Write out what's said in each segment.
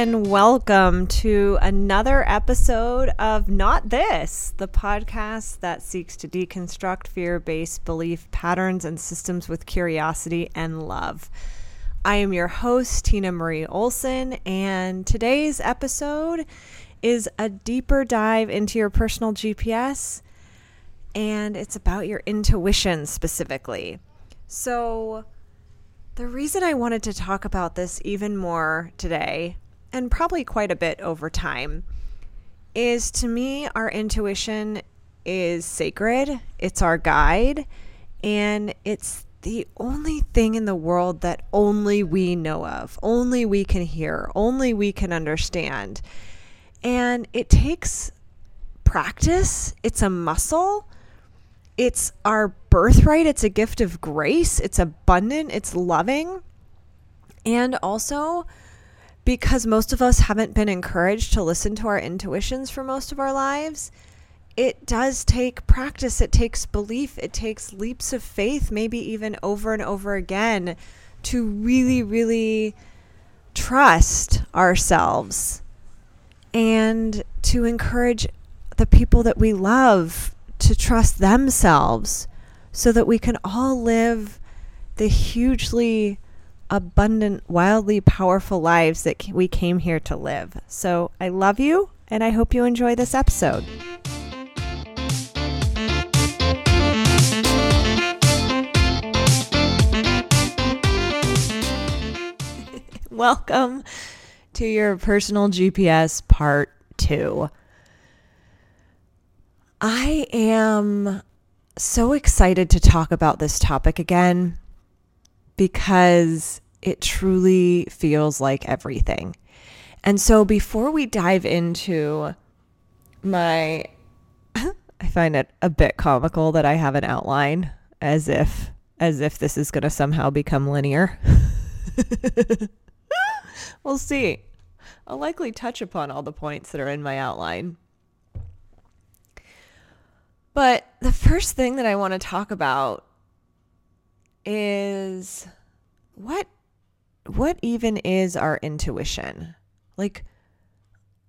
And welcome to another episode of Not This, the podcast that seeks to deconstruct fear based belief patterns and systems with curiosity and love. I am your host, Tina Marie Olsen, and today's episode is a deeper dive into your personal GPS, and it's about your intuition specifically. So, the reason I wanted to talk about this even more today, and probably quite a bit over time, is to me, our intuition is sacred, it's our guide, and it's the only thing in the world that only we know of, only we can hear, only we can understand. And it takes practice, it's a muscle it's our birthright. It's a gift of grace. It's abundant. It's loving. And also, because most of us haven't been encouraged to listen to our intuitions for most of our lives, it does take practice. It takes belief. It takes leaps of faith, maybe even over and over again, to really, really trust ourselves and to encourage the people that we love to trust themselves so that we can all live the hugely abundant, wildly powerful lives that we came here to live. So I love you and I hope you enjoy this episode. Welcome to your personal GPS part two. I am so excited to talk about this topic again because it truly feels like everything. And so before we dive into my I find it a bit comical that I have an outline as if as if this is going to somehow become linear. we'll see. I'll likely touch upon all the points that are in my outline. But the first thing that I want to talk about is what what even is our intuition? Like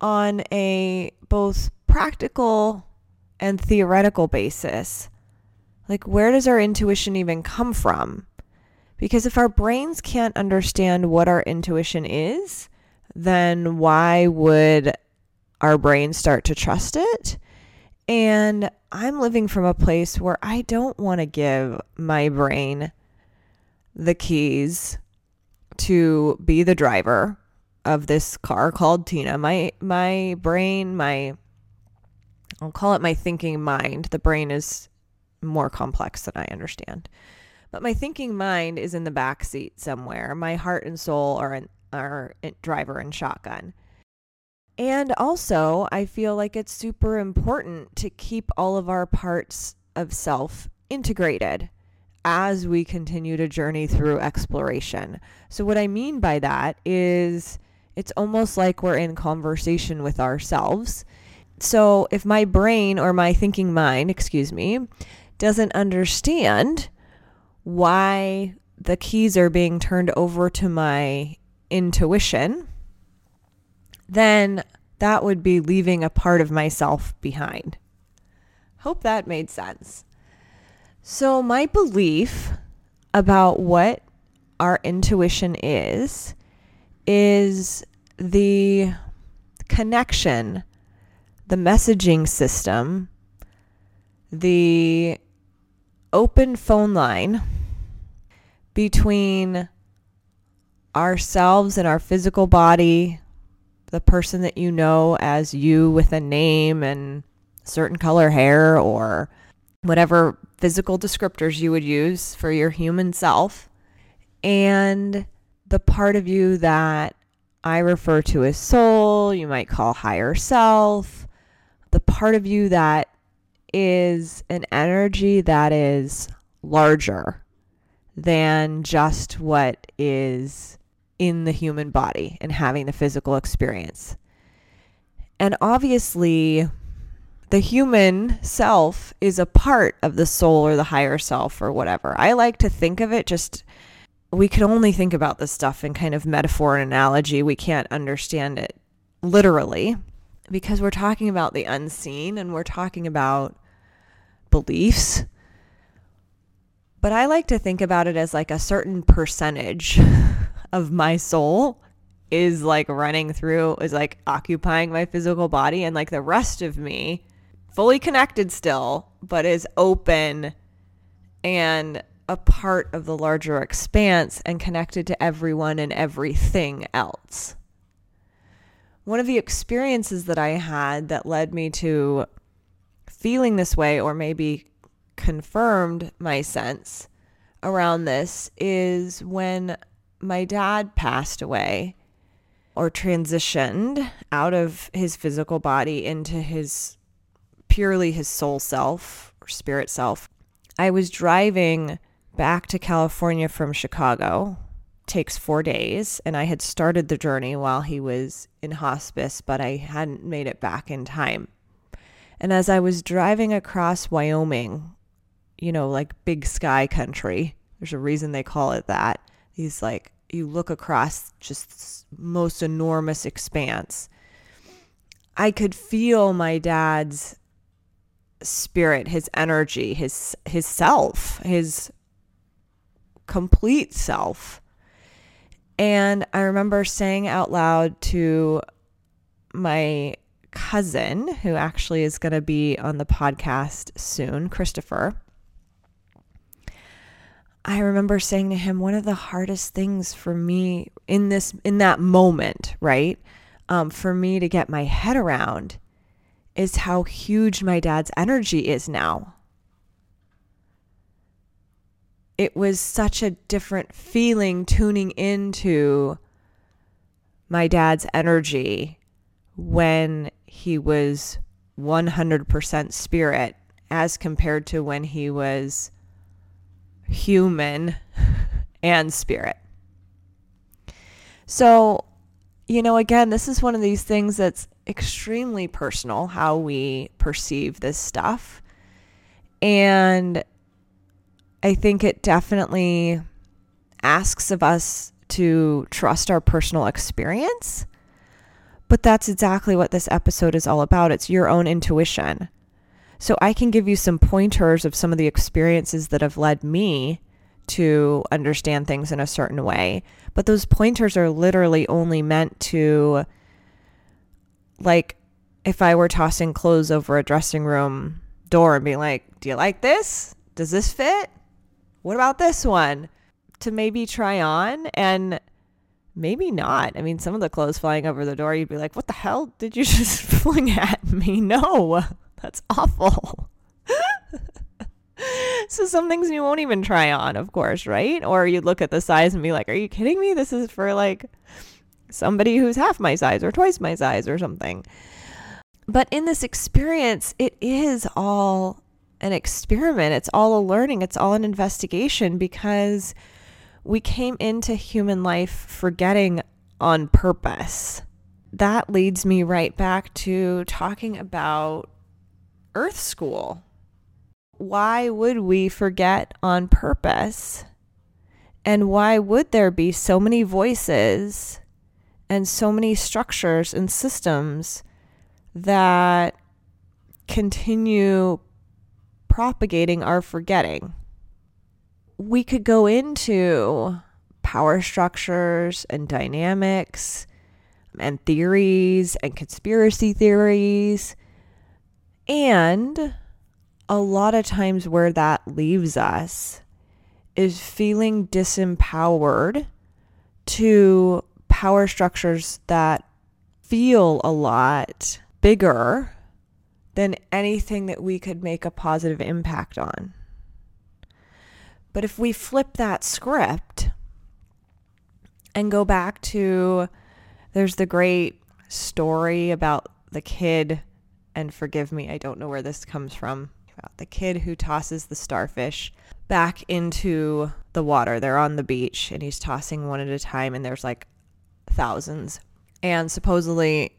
on a both practical and theoretical basis. Like where does our intuition even come from? Because if our brains can't understand what our intuition is, then why would our brains start to trust it? And I'm living from a place where I don't want to give my brain the keys to be the driver of this car called Tina. My my brain, my I'll call it my thinking mind. The brain is more complex than I understand. But my thinking mind is in the back seat somewhere. My heart and soul are in, are driver and shotgun. And also, I feel like it's super important to keep all of our parts of self integrated as we continue to journey through exploration. So, what I mean by that is it's almost like we're in conversation with ourselves. So, if my brain or my thinking mind, excuse me, doesn't understand why the keys are being turned over to my intuition, then that would be leaving a part of myself behind. Hope that made sense. So, my belief about what our intuition is, is the connection, the messaging system, the open phone line between ourselves and our physical body, the person that you know as you with a name and certain color hair or whatever physical descriptors you would use for your human self and the part of you that I refer to as soul, you might call higher self, the part of you that is an energy that is larger than just what is in the human body and having the physical experience. And obviously, the human self is a part of the soul or the higher self or whatever. I like to think of it just we can only think about this stuff in kind of metaphor and analogy. We can't understand it literally because we're talking about the unseen and we're talking about beliefs. But I like to think about it as like a certain percentage of my soul is like running through, is like occupying my physical body, and like the rest of me, fully connected still, but is open and a part of the larger expanse and connected to everyone and everything else. One of the experiences that I had that led me to feeling this way, or maybe confirmed my sense around this, is when my dad passed away or transitioned out of his physical body into his purely his soul self or spirit self. I was driving back to California from Chicago. Takes four days, and I had started the journey while he was in hospice, but I hadn't made it back in time. And as I was driving across Wyoming, you know, like big sky country, there's a reason they call it that. These like, you look across just most enormous expanse. I could feel my dad's spirit, his energy, his his self, his complete self. And I remember saying out loud to my cousin, who actually is going to be on the podcast soon, Christopher. I remember saying to him, one of the hardest things for me in this, in that moment, right? Um, for me to get my head around is how huge my dad's energy is now it was such a different feeling tuning into my dad's energy when he was 100% spirit as compared to when he was human and spirit. So, you know, again, this is one of these things that's extremely personal how we perceive this stuff. And I think it definitely asks of us to trust our personal experience. But that's exactly what this episode is all about. It's your own intuition. So I can give you some pointers of some of the experiences that have led me to understand things in a certain way. But those pointers are literally only meant to, like, if I were tossing clothes over a dressing room door and being like, Do you like this? Does this fit? what about this one? To maybe try on and maybe not. I mean, some of the clothes flying over the door, you'd be like, what the hell did you just fling at me? No, that's awful. so some things you won't even try on, of course, right? Or you look at the size and be like, are you kidding me? This is for like somebody who's half my size or twice my size or something. But in this experience, it is all an experiment. It's all a learning. It's all an investigation because we came into human life forgetting on purpose. That leads me right back to talking about Earth School. Why would we forget on purpose? And why would there be so many voices and so many structures and systems that continue propagating our forgetting. We could go into power structures and dynamics and theories and conspiracy theories. And a lot of times, where that leaves us is feeling disempowered to power structures that feel a lot bigger than anything that we could make a positive impact on. But if we flip that script and go back to there's the great story about the kid, and forgive me, I don't know where this comes from, about the kid who tosses the starfish back into the water. They're on the beach and he's tossing one at a time, and there's like thousands. And supposedly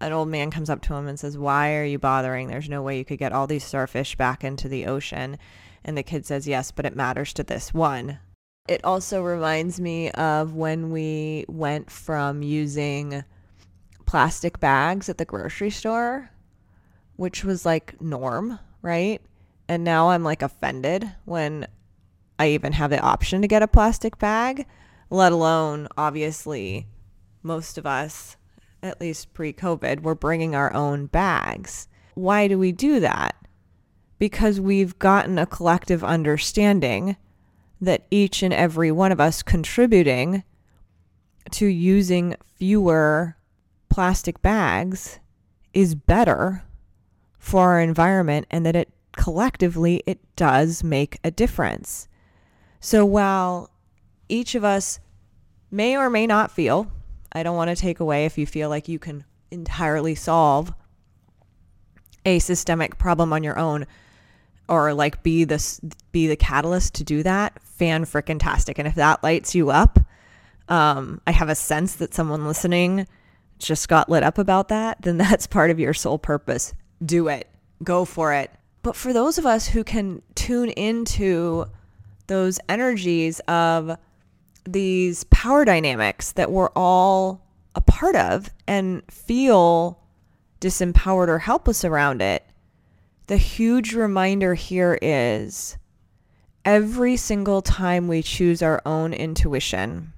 an old man comes up to him and says, Why are you bothering? There's no way you could get all these starfish back into the ocean. And the kid says, Yes, but it matters to this one. It also reminds me of when we went from using plastic bags at the grocery store, which was like norm, right? And now I'm like offended when I even have the option to get a plastic bag, let alone, obviously, most of us, at least pre COVID, were bringing our own bags. Why do we do that? Because we've gotten a collective understanding that each and every one of us contributing to using fewer plastic bags is better for our environment and that it collectively it does make a difference. So while each of us may or may not feel, I don't want to take away if you feel like you can entirely solve a systemic problem on your own or like be this be the catalyst to do that fan freaking tastic and if that lights you up um, i have a sense that someone listening just got lit up about that then that's part of your sole purpose. Do it. Go for it. But for those of us who can tune into those energies of these power dynamics that we're all a part of and feel disempowered or helpless around it the huge reminder here is every single time we choose our own intuition,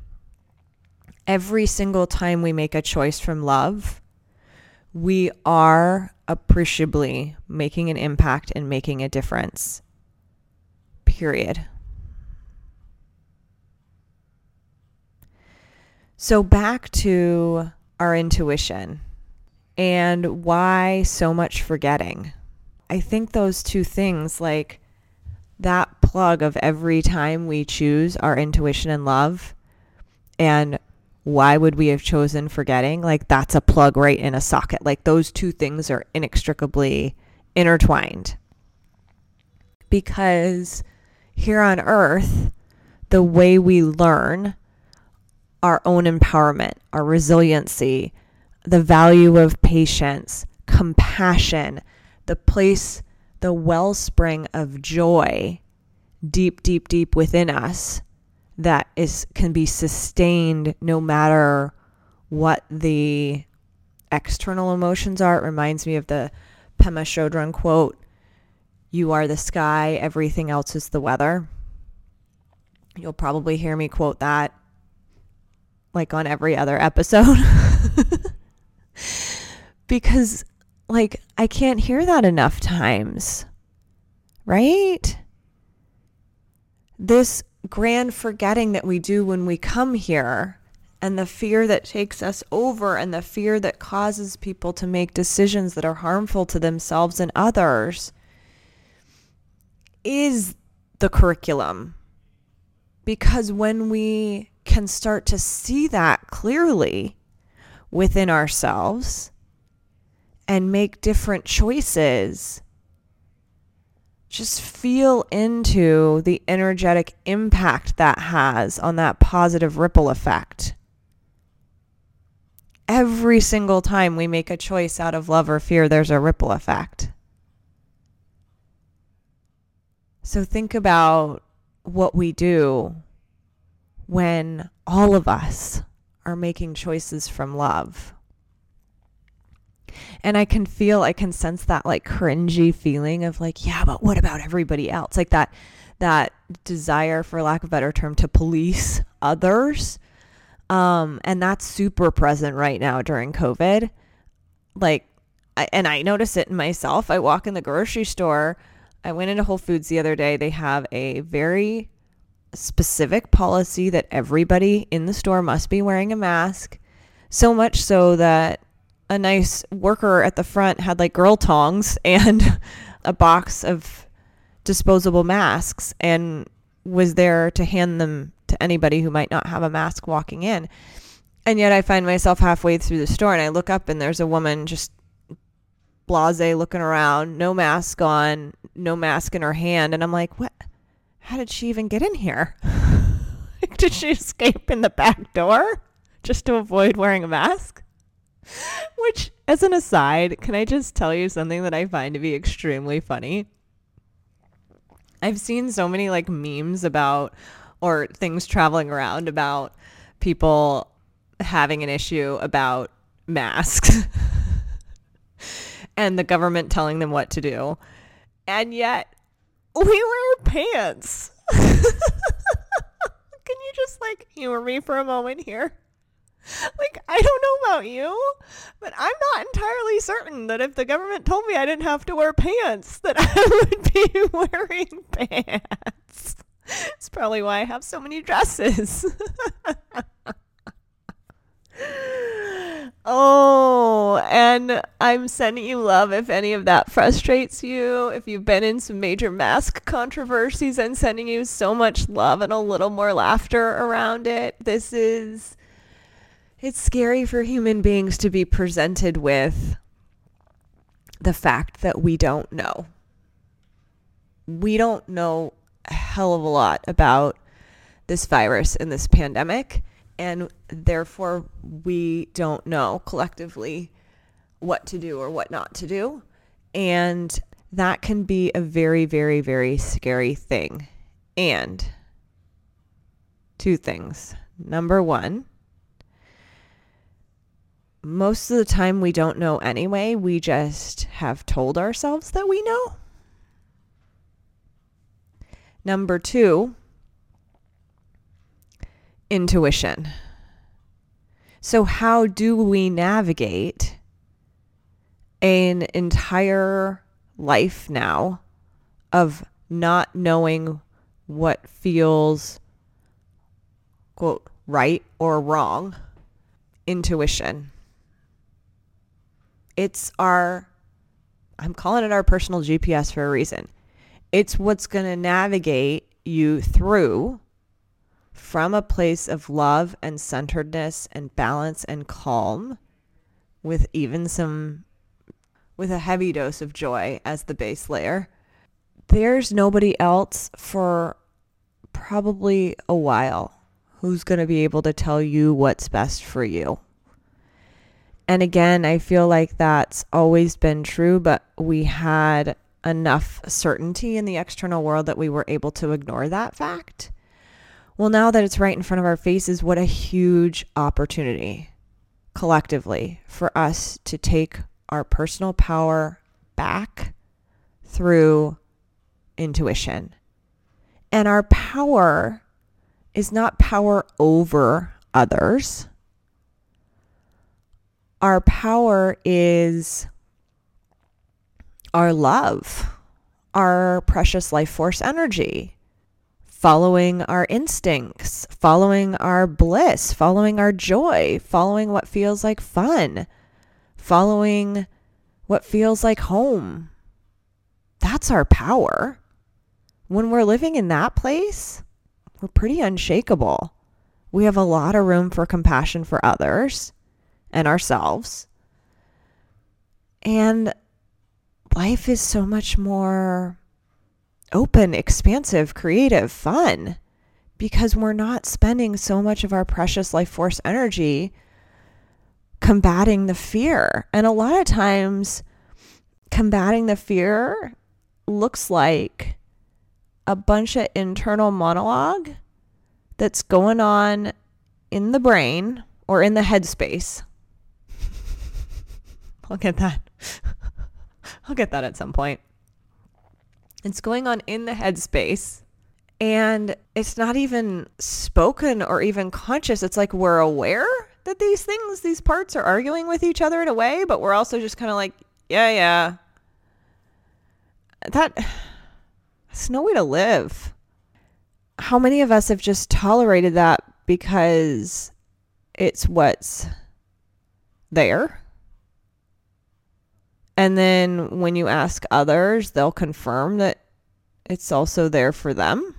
every single time we make a choice from love, we are appreciably making an impact and making a difference. Period. So, back to our intuition and why so much forgetting. I think those two things, like that plug of every time we choose our intuition and love, and why would we have chosen forgetting? Like that's a plug right in a socket. Like those two things are inextricably intertwined. Because here on earth, the way we learn our own empowerment, our resiliency, the value of patience, compassion, the place, the wellspring of joy deep, deep, deep within us that is can be sustained no matter what the external emotions are. It reminds me of the Pema Chodron quote, you are the sky, everything else is the weather. You'll probably hear me quote that like on every other episode. because like, I can't hear that enough times, right? This grand forgetting that we do when we come here and the fear that takes us over and the fear that causes people to make decisions that are harmful to themselves and others is the curriculum. Because when we can start to see that clearly within ourselves, and make different choices. Just feel into the energetic impact that has on that positive ripple effect. Every single time we make a choice out of love or fear, there's a ripple effect. So think about what we do when all of us are making choices from love and I can feel, I can sense that like cringy feeling of like, yeah, but what about everybody else? Like that, that desire, for lack of a better term, to police others. Um, and that's super present right now during COVID. Like, I, and I notice it in myself. I walk in the grocery store. I went into Whole Foods the other day. They have a very specific policy that everybody in the store must be wearing a mask. So much so that a nice worker at the front had like girl tongs and a box of disposable masks and was there to hand them to anybody who might not have a mask walking in. And yet I find myself halfway through the store and I look up and there's a woman just blase looking around, no mask on, no mask in her hand. And I'm like, what? How did she even get in here? did she escape in the back door just to avoid wearing a mask? Which, as an aside, can I just tell you something that I find to be extremely funny? I've seen so many like memes about or things traveling around about people having an issue about masks and the government telling them what to do. And yet we wear pants. Can you just like humor me for a moment here? Like, I don't know about you, but I'm not entirely certain that if the government told me I didn't have to wear pants, that I would be wearing pants. It's probably why I have so many dresses. Oh, and I'm sending you love if any of that frustrates you. If you've been in some major mask controversies, and sending you so much love and a little more laughter around it. This is, it's scary for human beings to be presented with the fact that we don't know. We don't know a hell of a lot about this virus and this pandemic and therefore we don't know collectively what to do or what not to do. And that can be a very, very, very scary thing. And two things. Number one, most of the time we don't know anyway. We just have told ourselves that we know. Number two, intuition. So, how do we navigate an entire life now of not knowing what feels, quote, right or wrong? Intuition. It's our, I'm calling it our personal GPS for a reason. It's what's going to navigate you through from a place of love and centeredness and balance and calm with even some with a heavy dose of joy as the base layer. There's nobody else for probably a while who's going to be able to tell you what's best for you. And again, I feel like that's always been true, but we had enough certainty in the external world that we were able to ignore that fact. Well, now that it's right in front of our faces, what a huge opportunity collectively for us to take our personal power back through intuition. And our power is not power over others. Our power is our love, our precious life force energy following our instincts, following our bliss, following our joy, following what feels like fun, following what feels like home. That's our power. When we're living in that place, we're pretty unshakable. We have a lot of room for compassion for others and ourselves. And life is so much more open, expansive, creative, fun because we're not spending so much of our precious life force energy combating the fear. And a lot of times, combating the fear looks like a bunch of internal monologue that's going on in the brain or in the headspace. I'll get that. I'll get that at some point. It's going on in the headspace. And it's not even spoken or even conscious. It's like we're aware that these things, these parts are arguing with each other in a way, but we're also just kind of like, yeah, yeah. That, that's no way to live. How many of us have just tolerated that because it's what's there? And then when you ask others, they'll confirm that it's also there for them.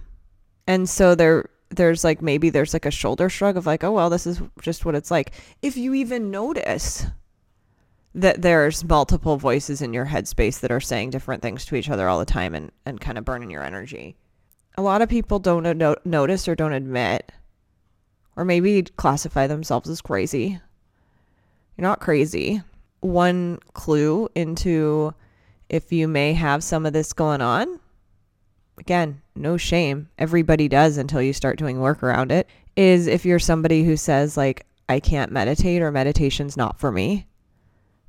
And so there there's like maybe there's like a shoulder shrug of like, oh well, this is just what it's like. If you even notice that there's multiple voices in your headspace that are saying different things to each other all the time and, and kind of burning your energy. A lot of people don't no- notice or don't admit, or maybe classify themselves as crazy. You're not crazy one clue into if you may have some of this going on again, no shame. Everybody does until you start doing work around it. Is if you're somebody who says, like, I can't meditate or meditation's not for me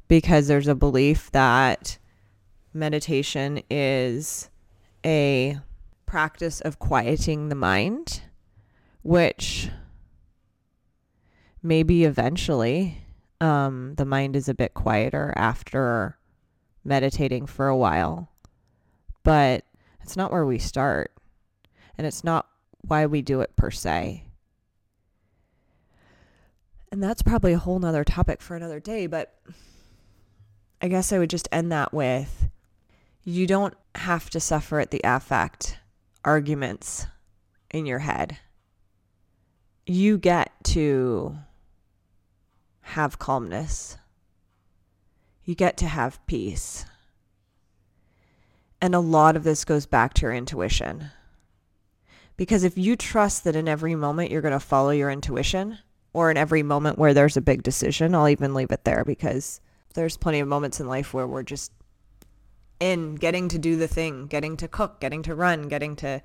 because there's a belief that meditation is a practice of quieting the mind, which maybe eventually um, the mind is a bit quieter after meditating for a while. But it's not where we start. And it's not why we do it per se. And that's probably a whole nother topic for another day. But I guess I would just end that with you don't have to suffer at the affect arguments in your head. You get to have calmness. You get to have peace. And a lot of this goes back to your intuition. Because if you trust that in every moment you're going to follow your intuition, or in every moment where there's a big decision, I'll even leave it there because there's plenty of moments in life where we're just in getting to do the thing, getting to cook, getting to run, getting to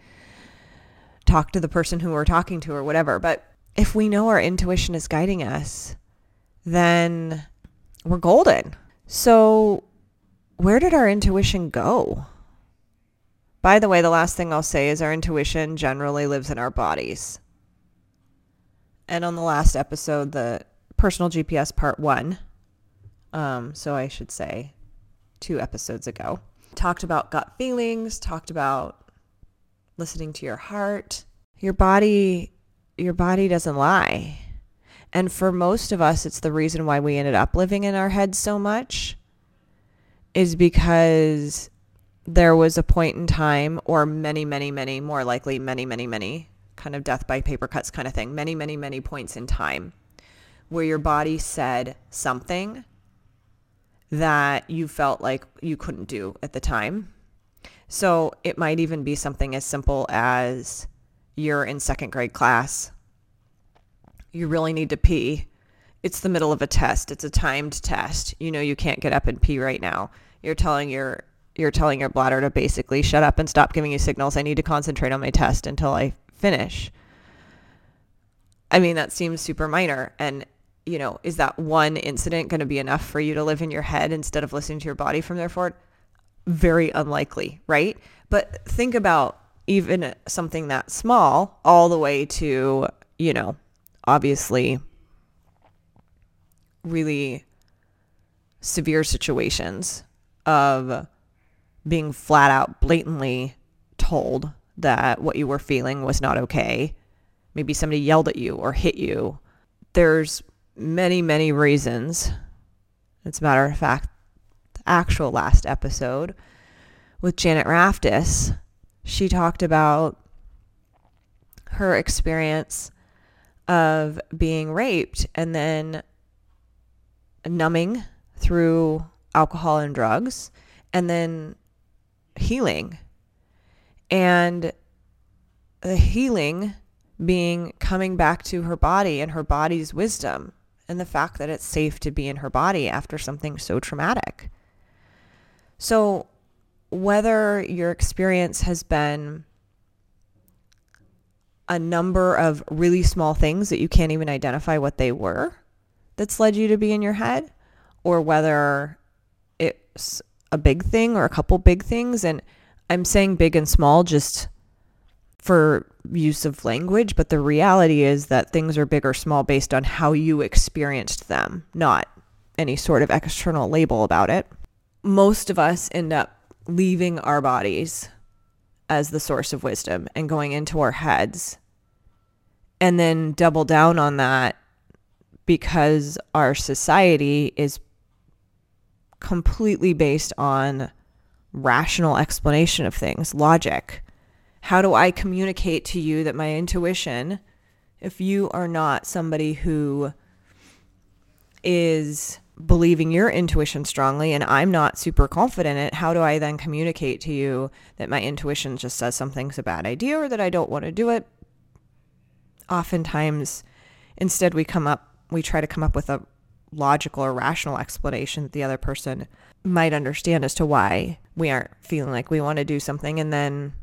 talk to the person who we're talking to or whatever. But if we know our intuition is guiding us, then we're golden. So, where did our intuition go? By the way, the last thing I'll say is our intuition generally lives in our bodies. And on the last episode, the personal GPS part one, um, so I should say two episodes ago, talked about gut feelings, talked about listening to your heart. Your body, your body doesn't lie. And for most of us, it's the reason why we ended up living in our heads so much is because there was a point in time, or many, many, many, more likely many, many, many, kind of death by paper cuts kind of thing, many, many, many points in time where your body said something that you felt like you couldn't do at the time. So it might even be something as simple as you're in second grade class you really need to pee. It's the middle of a test. It's a timed test. You know you can't get up and pee right now. You're telling your you're telling your bladder to basically shut up and stop giving you signals. I need to concentrate on my test until I finish. I mean, that seems super minor. And, you know, is that one incident going to be enough for you to live in your head instead of listening to your body from there forward? Very unlikely, right? But think about even something that small all the way to, you know, obviously really severe situations of being flat out blatantly told that what you were feeling was not okay. Maybe somebody yelled at you or hit you. There's many, many reasons. As a matter of fact, the actual last episode with Janet Raftis, she talked about her experience of being raped and then numbing through alcohol and drugs and then healing. And the healing being coming back to her body and her body's wisdom and the fact that it's safe to be in her body after something so traumatic. So, whether your experience has been a number of really small things that you can't even identify what they were that's led you to be in your head or whether it's a big thing or a couple big things and I'm saying big and small just for use of language, but the reality is that things are big or small based on how you experienced them, not any sort of external label about it. Most of us end up leaving our bodies as the source of wisdom and going into our heads and then double down on that because our society is completely based on rational explanation of things, logic. How do I communicate to you that my intuition, if you are not somebody who is believing your intuition strongly and I'm not super confident in it, how do I then communicate to you that my intuition just says something's a bad idea or that I don't want to do it? Oftentimes, instead, we come up, we try to come up with a logical or rational explanation that the other person might understand as to why we aren't feeling like we want to do something. And then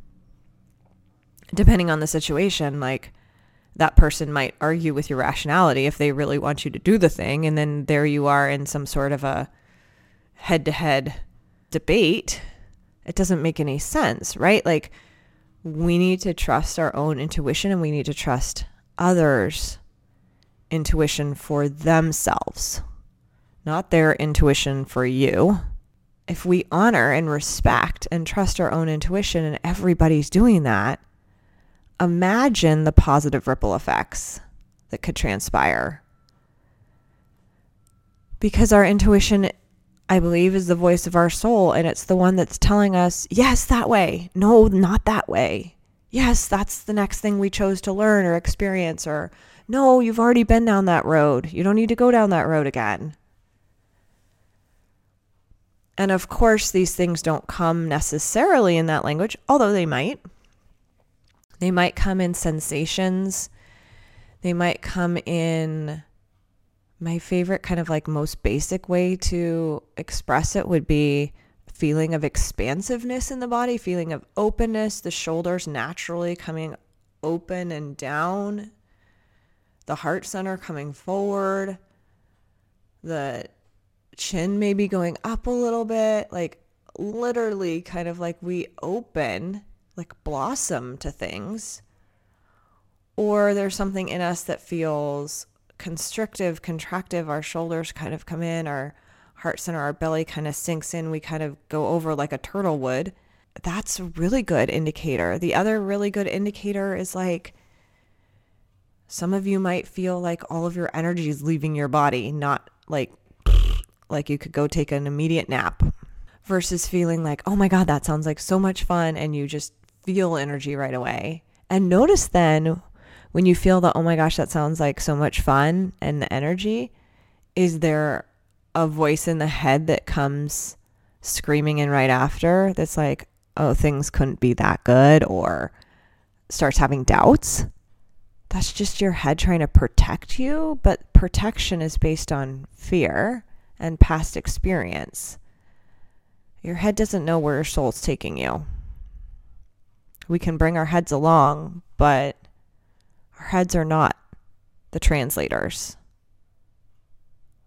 depending on the situation, like that person might argue with your rationality if they really want you to do the thing. And then there you are in some sort of a head to head debate. It doesn't make any sense, right? Like, we need to trust our own intuition and we need to trust others' intuition for themselves, not their intuition for you. If we honor and respect and trust our own intuition and everybody's doing that, imagine the positive ripple effects that could transpire. Because our intuition, I believe, is the voice of our soul, and it's the one that's telling us, yes, that way. No, not that way. Yes, that's the next thing we chose to learn or experience, or no, you've already been down that road. You don't need to go down that road again. And of course, these things don't come necessarily in that language, although they might. They might come in sensations. They might come in my favorite kind of like most basic way to express it would be feeling of expansiveness in the body, feeling of openness, the shoulders naturally coming open and down, the heart center coming forward, the chin maybe going up a little bit, like literally kind of like we open like blossom to things or there's something in us that feels constrictive, contractive, our shoulders kind of come in, our heart center, our belly kind of sinks in, we kind of go over like a turtle would. That's a really good indicator. The other really good indicator is like some of you might feel like all of your energy is leaving your body, not like like you could go take an immediate nap versus feeling like, "Oh my god, that sounds like so much fun," and you just feel energy right away. And notice then when you feel that, oh my gosh, that sounds like so much fun and the energy, is there a voice in the head that comes screaming in right after that's like, oh, things couldn't be that good or starts having doubts? That's just your head trying to protect you, but protection is based on fear and past experience. Your head doesn't know where your soul's taking you we can bring our heads along, but our heads are not the translators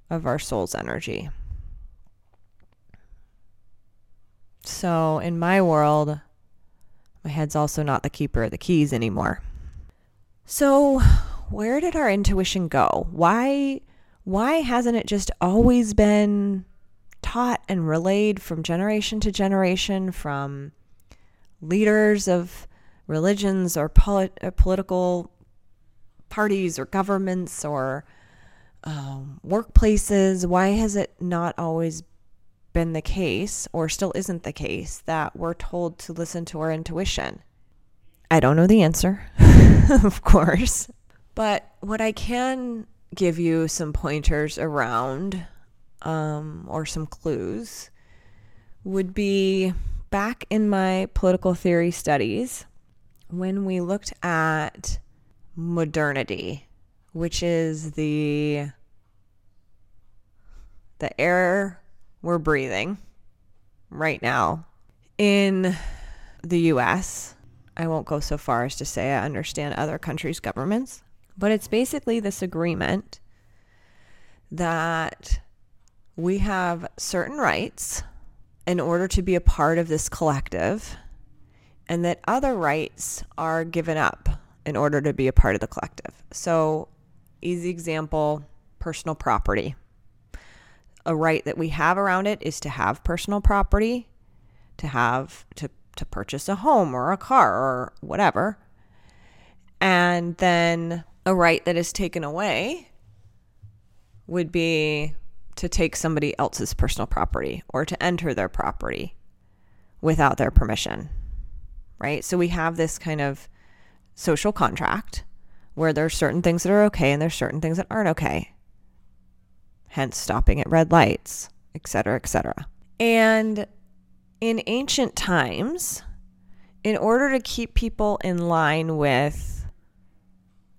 of our soul's energy. So, in my world, my head's also not the keeper of the keys anymore. So, where did our intuition go? Why why hasn't it just always been taught and relayed from generation to generation from leaders of religions or, polit- or political parties or governments or um, workplaces? Why has it not always been the case, or still isn't the case, that we're told to listen to our intuition? I don't know the answer, of course. But what I can give you some pointers around, um, or some clues, would be back in my political theory studies when we looked at modernity, which is the the air we're breathing right now in the US. I won't go so far as to say I understand other countries' governments, but it's basically this agreement that we have certain rights in order to be a part of this collective, and that other rights are given up in order to be a part of the collective. So, easy example personal property. A right that we have around it is to have personal property, to have to, to purchase a home or a car or whatever. And then a right that is taken away would be to take somebody else's personal property or to enter their property without their permission, right? So we have this kind of social contract where there's certain things that are okay and there's certain things that aren't okay. Hence stopping at red lights, etc., etc. And in ancient times, in order to keep people in line with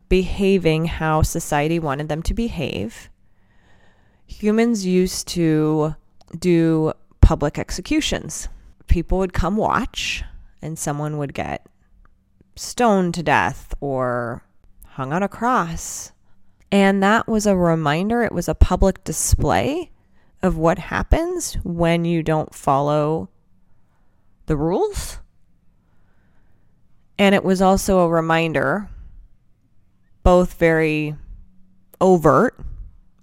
behaving how society wanted them to behave, humans used to do public executions. People would come watch, and someone would get stoned to death or hung on a cross. And that was a reminder, it was a public display of what happens when you don't follow the rules. And it was also a reminder, both very overt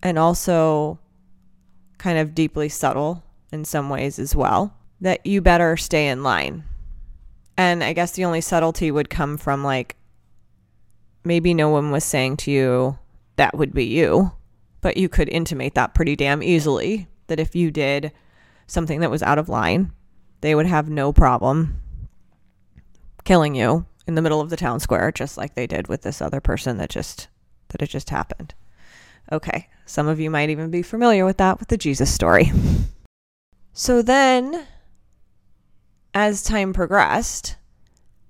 and also kind of deeply subtle in some ways as well, that you better stay in line. And I guess the only subtlety would come from like maybe no one was saying to you, that would be you, but you could intimate that pretty damn easily that if you did something that was out of line, they would have no problem killing you in the middle of the town square just like they did with this other person that just that it just happened. Okay, some of you might even be familiar with that with the Jesus story. So then as time progressed,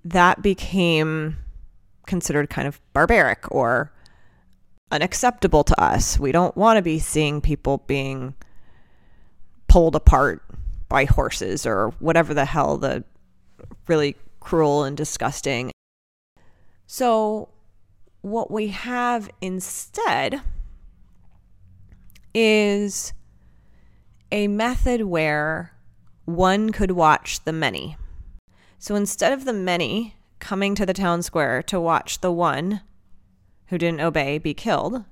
that became considered kind of barbaric or unacceptable to us. We don't want to be seeing people being pulled apart by horses or whatever the hell the really cruel and disgusting. So, what we have instead is a method where one could watch the many. So instead of the many coming to the town square to watch the one who didn't obey be killed,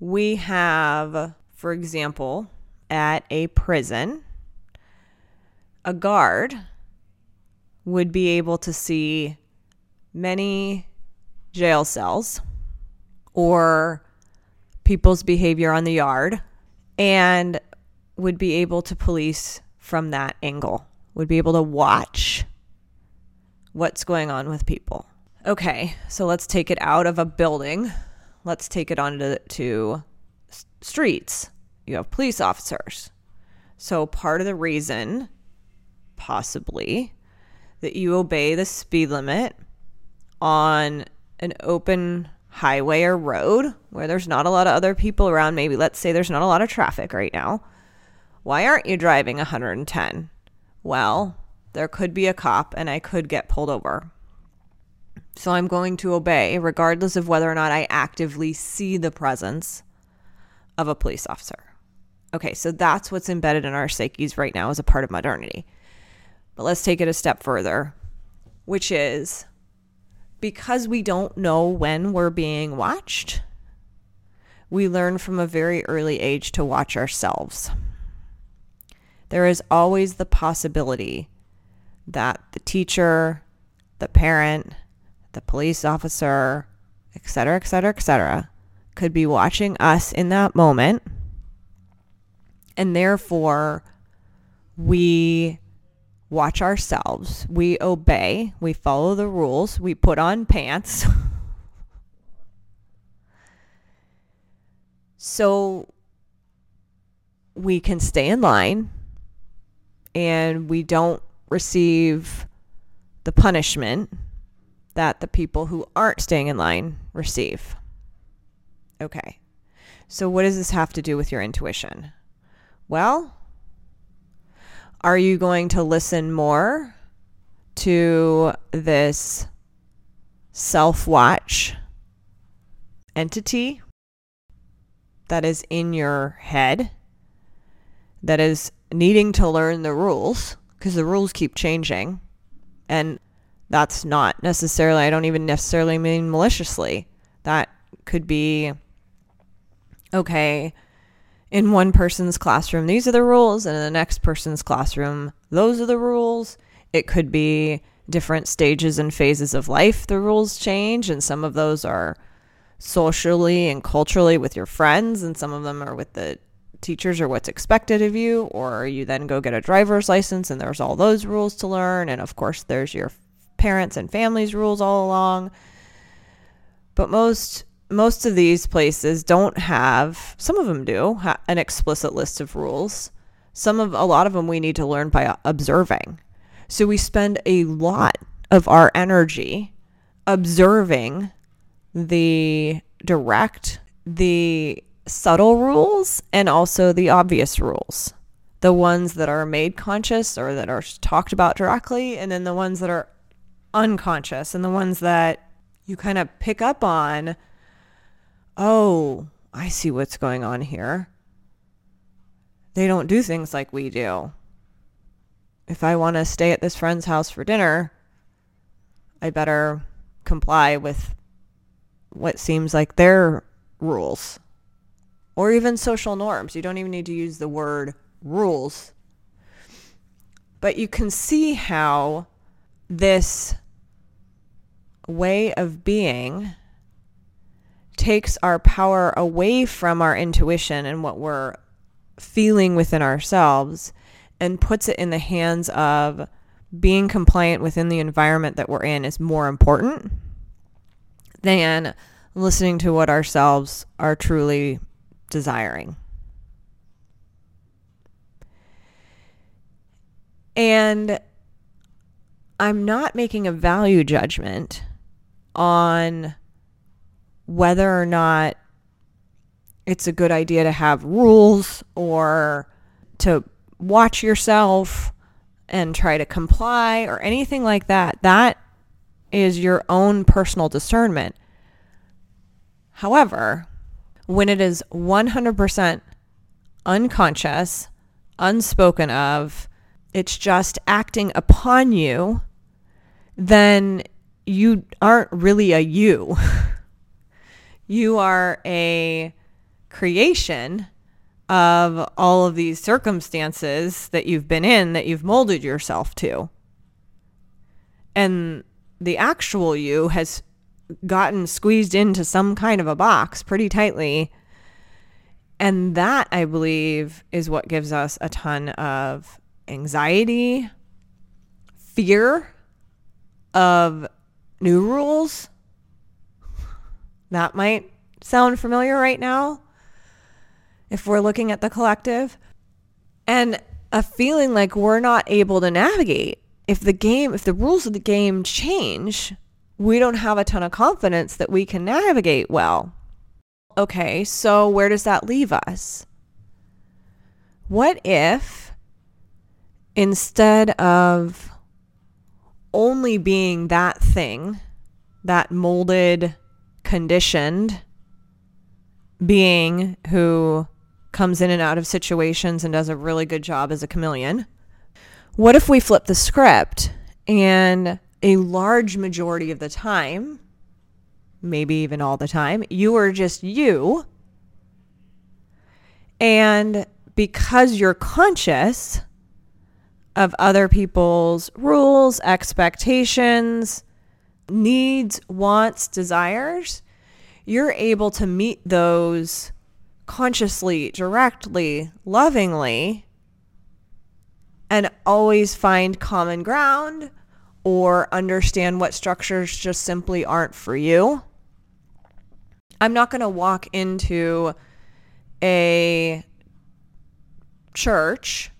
we have, for example, at a prison, a guard would be able to see many jail cells or people's behavior on the yard and would be able to police from that angle, would be able to watch what's going on with people. Okay, so let's take it out of a building. Let's take it onto to streets. You have police officers. So part of the reason, possibly, that you obey the speed limit on an open highway or road where there's not a lot of other people around, maybe let's say there's not a lot of traffic right now, why aren't you driving 110? Well, there could be a cop and I could get pulled over. So I'm going to obey regardless of whether or not I actively see the presence of a police officer. Okay, so that's what's embedded in our psyches right now as a part of modernity. But let's take it a step further, which is because we don't know when we're being watched, we learn from a very early age to watch ourselves. There is always the possibility that the teacher, the parent, the police officer, etc., etc., etc., could be watching us in that moment. And therefore, we watch ourselves, we obey, we follow the rules, we put on pants. so we can stay in line and we don't receive the punishment that the people who aren't staying in line receive. Okay. So, what does this have to do with your intuition? Well, are you going to listen more to this self watch entity that is in your head that is needing to learn the rules because the rules keep changing? And that's not necessarily, I don't even necessarily mean maliciously. That could be okay in one person's classroom, these are the rules, and in the next person's classroom, those are the rules. It could be different stages and phases of life, the rules change, and some of those are socially and culturally with your friends, and some of them are with the teachers or what's expected of you, or you then go get a driver's license and there's all those rules to learn, and of course, there's your parents and families' rules all along. But most most of these places don't have some of them do ha- an explicit list of rules some of a lot of them we need to learn by observing so we spend a lot of our energy observing the direct the subtle rules and also the obvious rules the ones that are made conscious or that are talked about directly and then the ones that are unconscious and the ones that you kind of pick up on. Oh, I see what's going on here. They don't do things like we do. If I want to stay at this friend's house for dinner, I better comply with what seems like their rules or even social norms. You don't even need to use the word rules. But you can see how this way of being takes our power away from our intuition and what we're feeling within ourselves and puts it in the hands of being compliant within the environment that we're in is more important than listening to what ourselves are truly desiring. And I'm not making a value judgment on whether or not it's a good idea to have rules or to watch yourself and try to comply or anything like that. That is your own personal discernment. However, when it is 100% unconscious, unspoken of, it's just acting upon you, then you aren't really a you. you are a creation of all of these circumstances that you've been in that you've molded yourself to. And the actual you has gotten squeezed into some kind of a box pretty tightly. And that, I believe, is what gives us a ton of anxiety, fear of new rules. That might sound familiar right now if we're looking at the collective. And a feeling like we're not able to navigate. If the game, if the rules of the game change, we don't have a ton of confidence that we can navigate well. Okay, so where does that leave us? What if instead of only being that thing, that molded, conditioned being who comes in and out of situations and does a really good job as a chameleon, what if we flip the script and a large majority of the time, maybe even all the time, you are just you. And because you're conscious of other people's rules, expectations, needs, wants, desires, you're able to meet those consciously, directly, lovingly, and always find common ground or understand what structures just simply aren't for you. I'm not going to walk into a church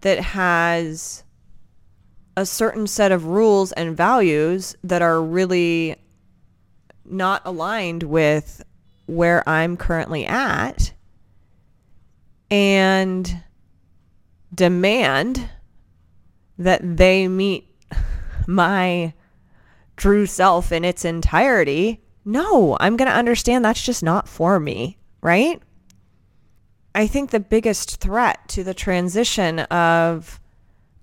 that has a certain set of rules and values that are really not aligned with where I'm currently at and demand that they meet my true self in its entirety, no, I'm going to understand that's just not for me, right? I think the biggest threat to the transition of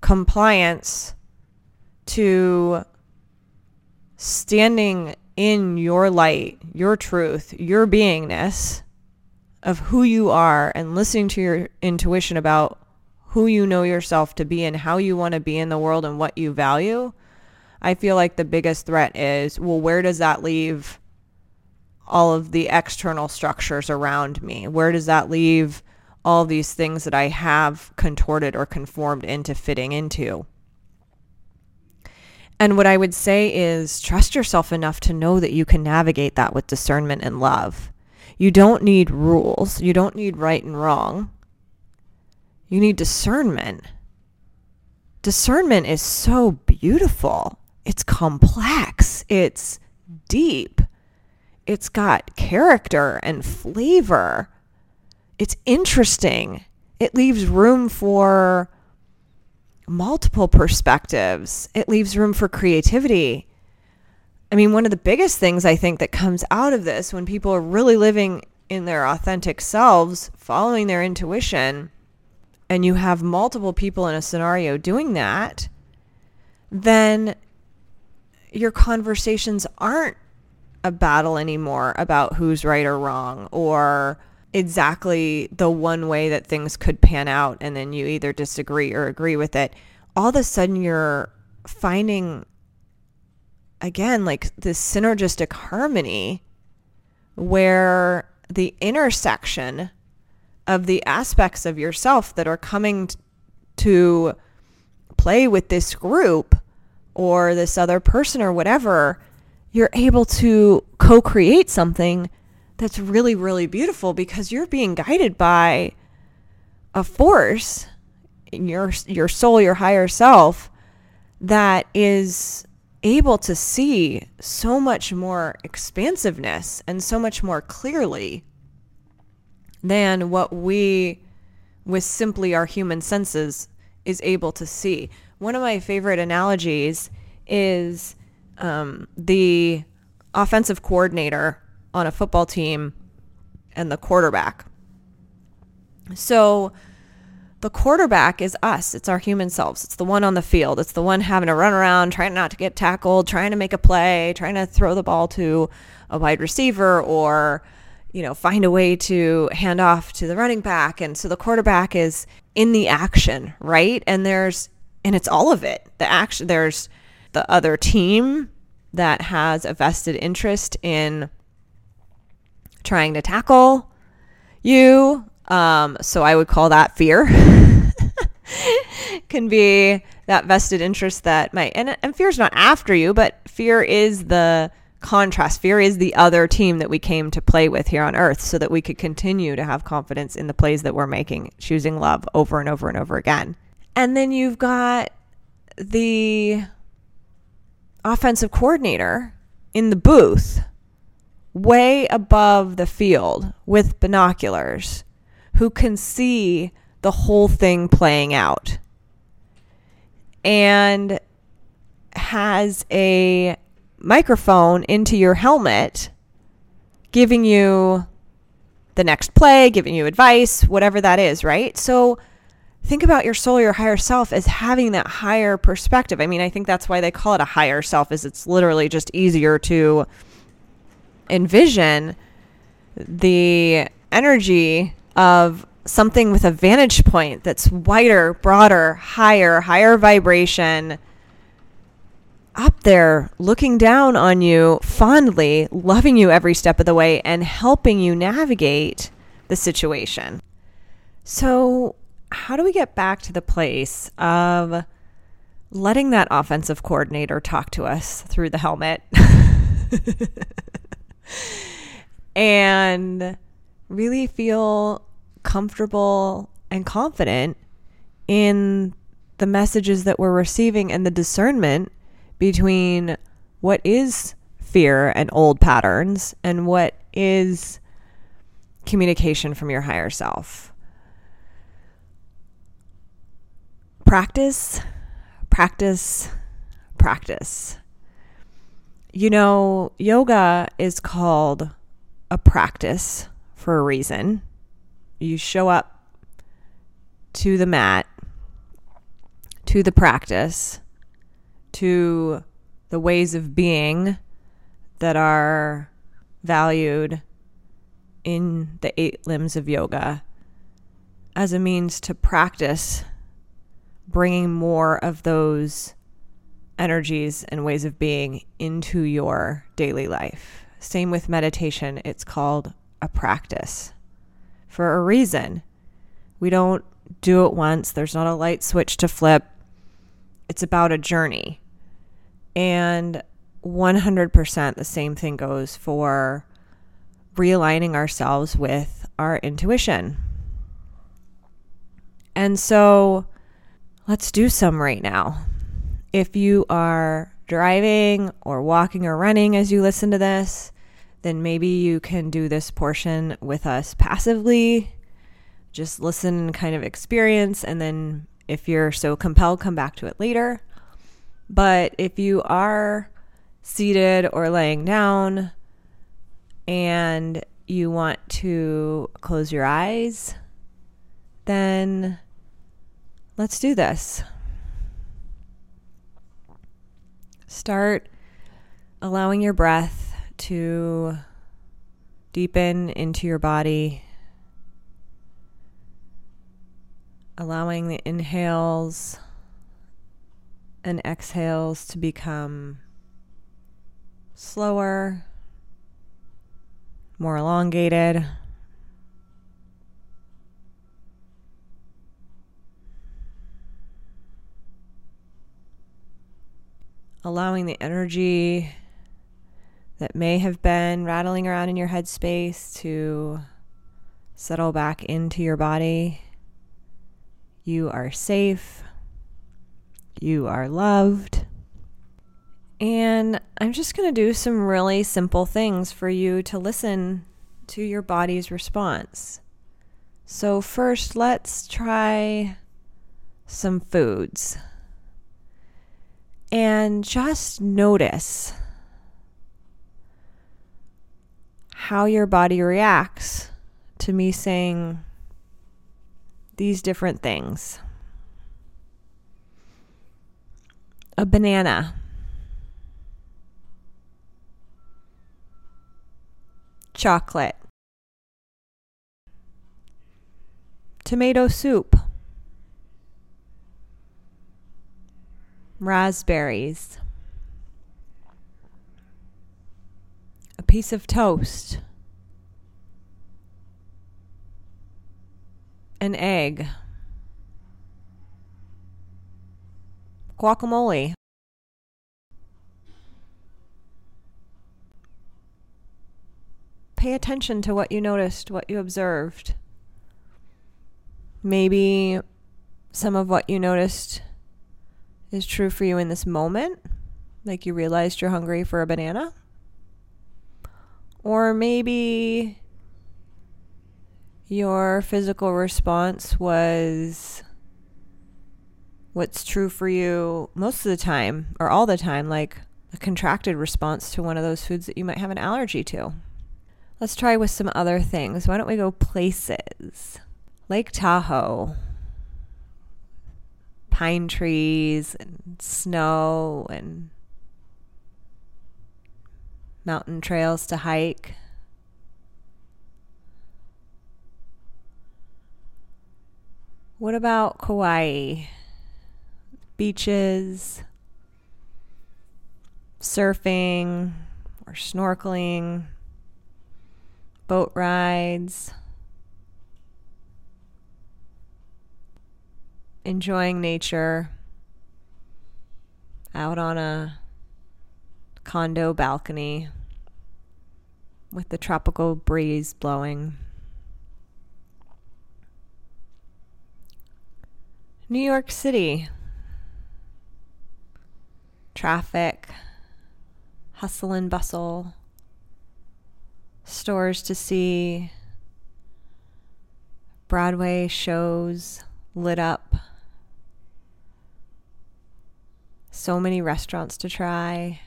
compliance to standing in your light, your truth, your beingness of who you are and listening to your intuition about who you know yourself to be and how you want to be in the world and what you value I feel like the biggest threat is well, where does that leave all of the external structures around me? Where does that leave all these things that I have contorted or conformed into fitting into? And what I would say is trust yourself enough to know that you can navigate that with discernment and love. You don't need rules. You don't need right and wrong. You need discernment. Discernment is so beautiful it's complex, it's deep, it's got character and flavor, it's interesting. It leaves room for multiple perspectives. It leaves room for creativity. I mean, one of the biggest things I think that comes out of this when people are really living in their authentic selves, following their intuition, and you have multiple people in a scenario doing that, then your conversations aren't a battle anymore about who's right or wrong or exactly the one way that things could pan out and then you either disagree or agree with it. All of a sudden you're finding again like this synergistic harmony where the intersection of the aspects of yourself that are coming to play with this group or this other person or whatever, you're able to co create something that's really, really beautiful because you're being guided by a force in your, your soul, your higher self, that is able to see so much more expansiveness and so much more clearly than what we, with simply our human senses, is able to see. One of my favorite analogies is um, the offensive coordinator on a football team and the quarterback. So the quarterback is us. It's our human selves. It's the one on the field. It's the one having to run around, trying not to get tackled, trying to make a play, trying to throw the ball to a wide receiver or you know, find a way to hand off to the running back. And so the quarterback is in the action, right? And there's, and it's all of it. The action, there's the other team that has a vested interest in trying to tackle you. Um, so I would call that fear. Can be that vested interest that might, and, and is not after you, but fear is the contrast. Fear is the other team that we came to play with here on earth so that we could continue to have confidence in the plays that we're making, choosing love over and over and over again. And then you've got the offensive coordinator in the booth, way above the field with binoculars, who can see the whole thing playing out and has a microphone into your helmet, giving you the next play, giving you advice, whatever that is, right? So think about your soul, your higher self as having that higher perspective. I mean, I think that's why they call it a higher self is it's literally just easier to envision the energy of something with a vantage point that's wider, broader, higher, higher vibration up there looking down on you fondly, loving you every step of the way, and helping you navigate the situation. So, how do we get back to the place of letting that offensive coordinator talk to us through the helmet and really feel comfortable and confident in the messages that we're receiving and the discernment between what is fear and old patterns and what is communication from your higher self. Practice, practice, practice. You know, yoga is called a practice for a reason. You show up to the mat, to the practice to the ways of being that are valued in the eight limbs of yoga as a means to practice bringing more of those energies and ways of being into your daily life. Same with meditation, it's called a practice for a reason. We don't do it once, there's not a light switch to flip. It's about a journey. And 100% the same thing goes for realigning ourselves with our intuition. And so let's do some right now. If you are driving or walking or running as you listen to this, then maybe you can do this portion with us passively. Just listen and kind of experience. And then If you're so compelled, come back to it later. But if you are seated or laying down and you want to close your eyes, then let's do this. Start allowing your breath to deepen into your body, allowing the inhales and exhales to become slower, more elongated. Allowing the energy that may have been rattling around in your headspace to settle back into your body. You are safe. You are loved. And I'm just going to do some really simple things for you to listen to your body's response. So, first, let's try some foods. And just notice how your body reacts to me saying these different things. A banana. Chocolate. Tomato soup. Raspberries. A piece of toast, an egg, guacamole. Pay attention to what you noticed, what you observed. Maybe some of what you noticed is true for you in this moment, like you realized you're hungry for a banana. Or maybe your physical response was what's true for you most of the time or all the time, like a contracted response to one of those foods that you might have an allergy to. Let's try with some other things. Why don't we go places? Lake Tahoe, pine trees and snow and mountain trails to hike. What about Kauai? Beaches, surfing or snorkeling, boat rides, enjoying nature out on a condo balcony with the tropical breeze blowing. New York City. Traffic, hustle and bustle, stores to see, Broadway shows lit up, so many restaurants to try.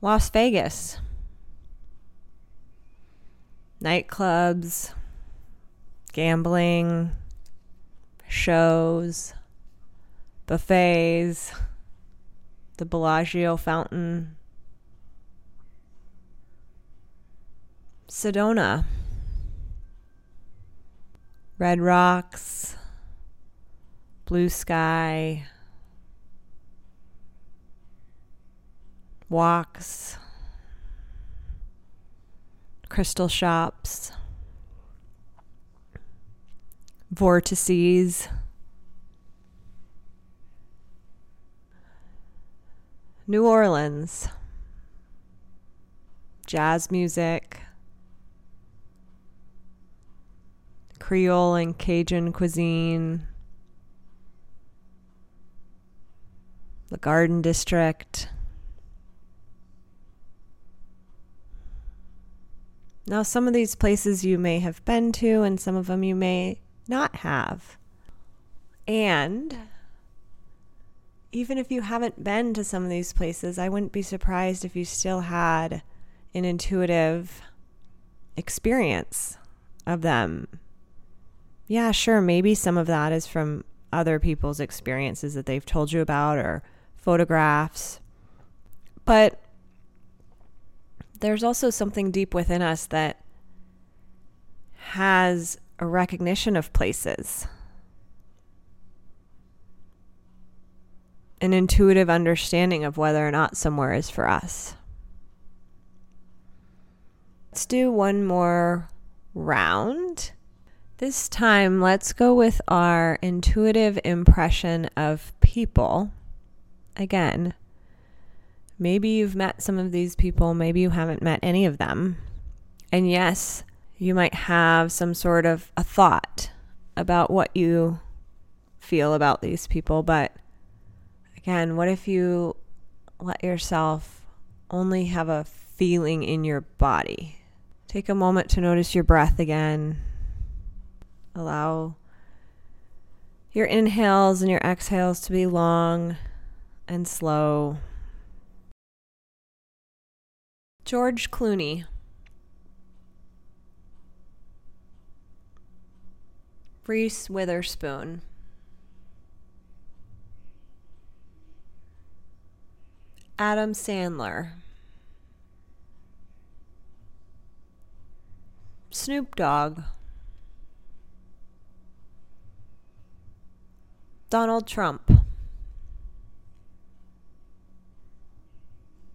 Las Vegas. Nightclubs, gambling, shows, buffets, the Bellagio fountain, Sedona, Red Rocks, Blue Sky, walks, crystal shops, vortices. New Orleans, jazz music, Creole and Cajun cuisine, the Garden District. Now, some of these places you may have been to, and some of them you may not have. And even if you haven't been to some of these places, I wouldn't be surprised if you still had an intuitive experience of them. Yeah, sure, maybe some of that is from other people's experiences that they've told you about or photographs. But there's also something deep within us that has a recognition of places, an intuitive understanding of whether or not somewhere is for us. Let's do one more round. This time, let's go with our intuitive impression of people. Again, maybe you've met some of these people, maybe you haven't met any of them. And yes, you might have some sort of a thought about what you feel about these people, but again, what if you let yourself only have a feeling in your body? Take a moment to notice your breath again. Allow your inhales and your exhales to be long and slow. George Clooney. Reese Witherspoon. Adam Sandler. Snoop Dogg, Donald Trump,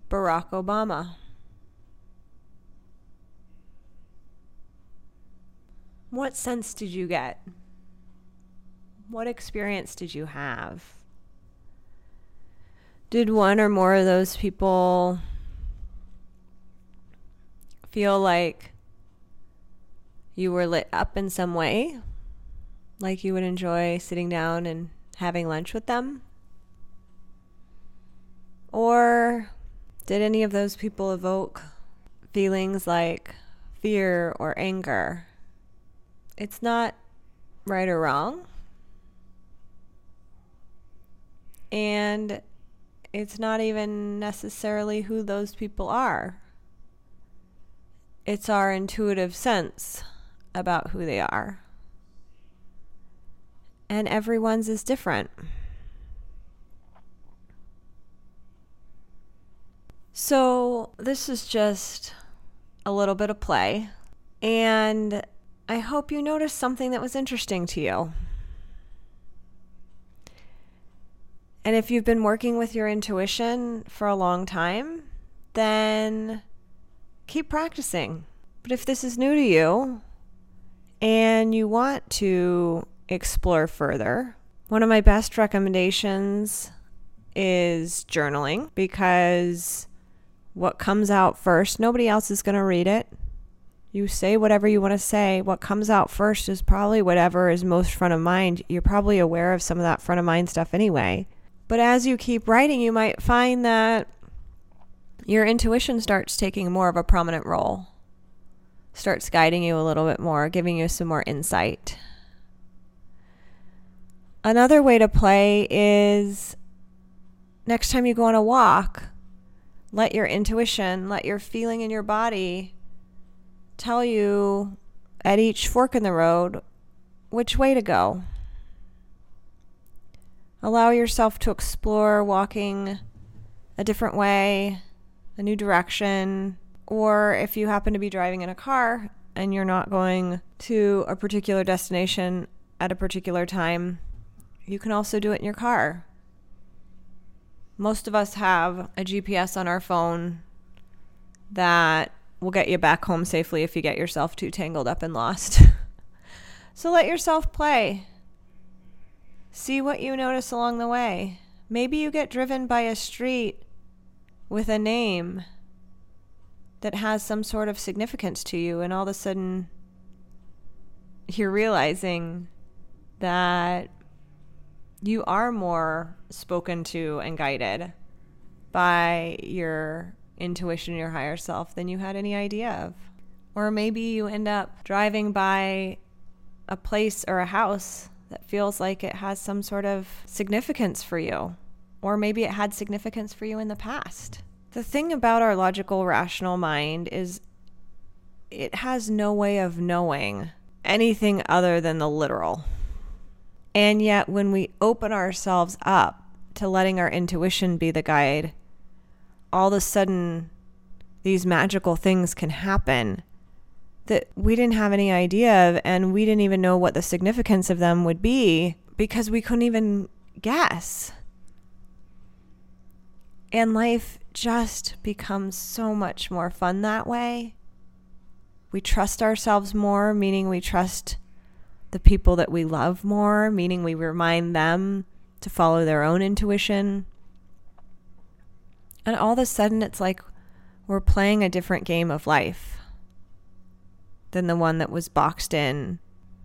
Barack Obama. What sense did you get? What experience did you have? Did one or more of those people feel like you were lit up in some way, like you would enjoy sitting down and having lunch with them? Or did any of those people evoke feelings like fear or anger? It's not right or wrong. And it's not even necessarily who those people are. It's our intuitive sense about who they are. And everyone's is different. So, this is just a little bit of play. And I hope you noticed something that was interesting to you. And if you've been working with your intuition for a long time, then keep practicing. But if this is new to you, and you want to explore further, one of my best recommendations is journaling because what comes out first, nobody else is going to read it. You say whatever you want to say. What comes out first is probably whatever is most front of mind. You're probably aware of some of that front of mind stuff anyway. But as you keep writing, you might find that your intuition starts taking more of a prominent role starts guiding you a little bit more, giving you some more insight. Another way to play is next time you go on a walk, let your intuition, let your feeling in your body tell you at each fork in the road which way to go. Allow yourself to explore walking a different way, a new direction, or if you happen to be driving in a car and you're not going to a particular destination at a particular time, you can also do it in your car. Most of us have a GPS on our phone that will get you back home safely if you get yourself too tangled up and lost. so let yourself play. See what you notice along the way. Maybe you get driven by a street with a name that has some sort of significance to you, and all of a sudden you're realizing that you are more spoken to and guided by your intuition, your higher self, than you had any idea of. Or maybe you end up driving by a place or a house that feels like it has some sort of significance for you. Or maybe it had significance for you in the past. The thing about our logical, rational mind is it has no way of knowing anything other than the literal. And yet, when we open ourselves up to letting our intuition be the guide, all of a sudden these magical things can happen that we didn't have any idea of, and we didn't even know what the significance of them would be because we couldn't even guess. And life just becomes so much more fun that way. We trust ourselves more, meaning we trust the people that we love more, meaning we remind them to follow their own intuition. And all of a sudden, it's like we're playing a different game of life than the one that was boxed in,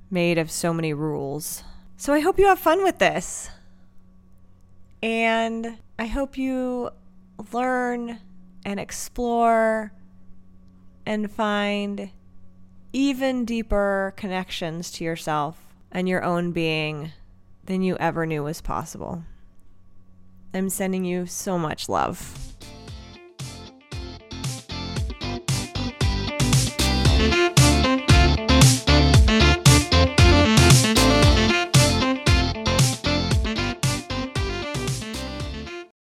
made of so many rules. So I hope you have fun with this. And I hope you learn and explore and find even deeper connections to yourself and your own being than you ever knew was possible. I'm sending you so much love.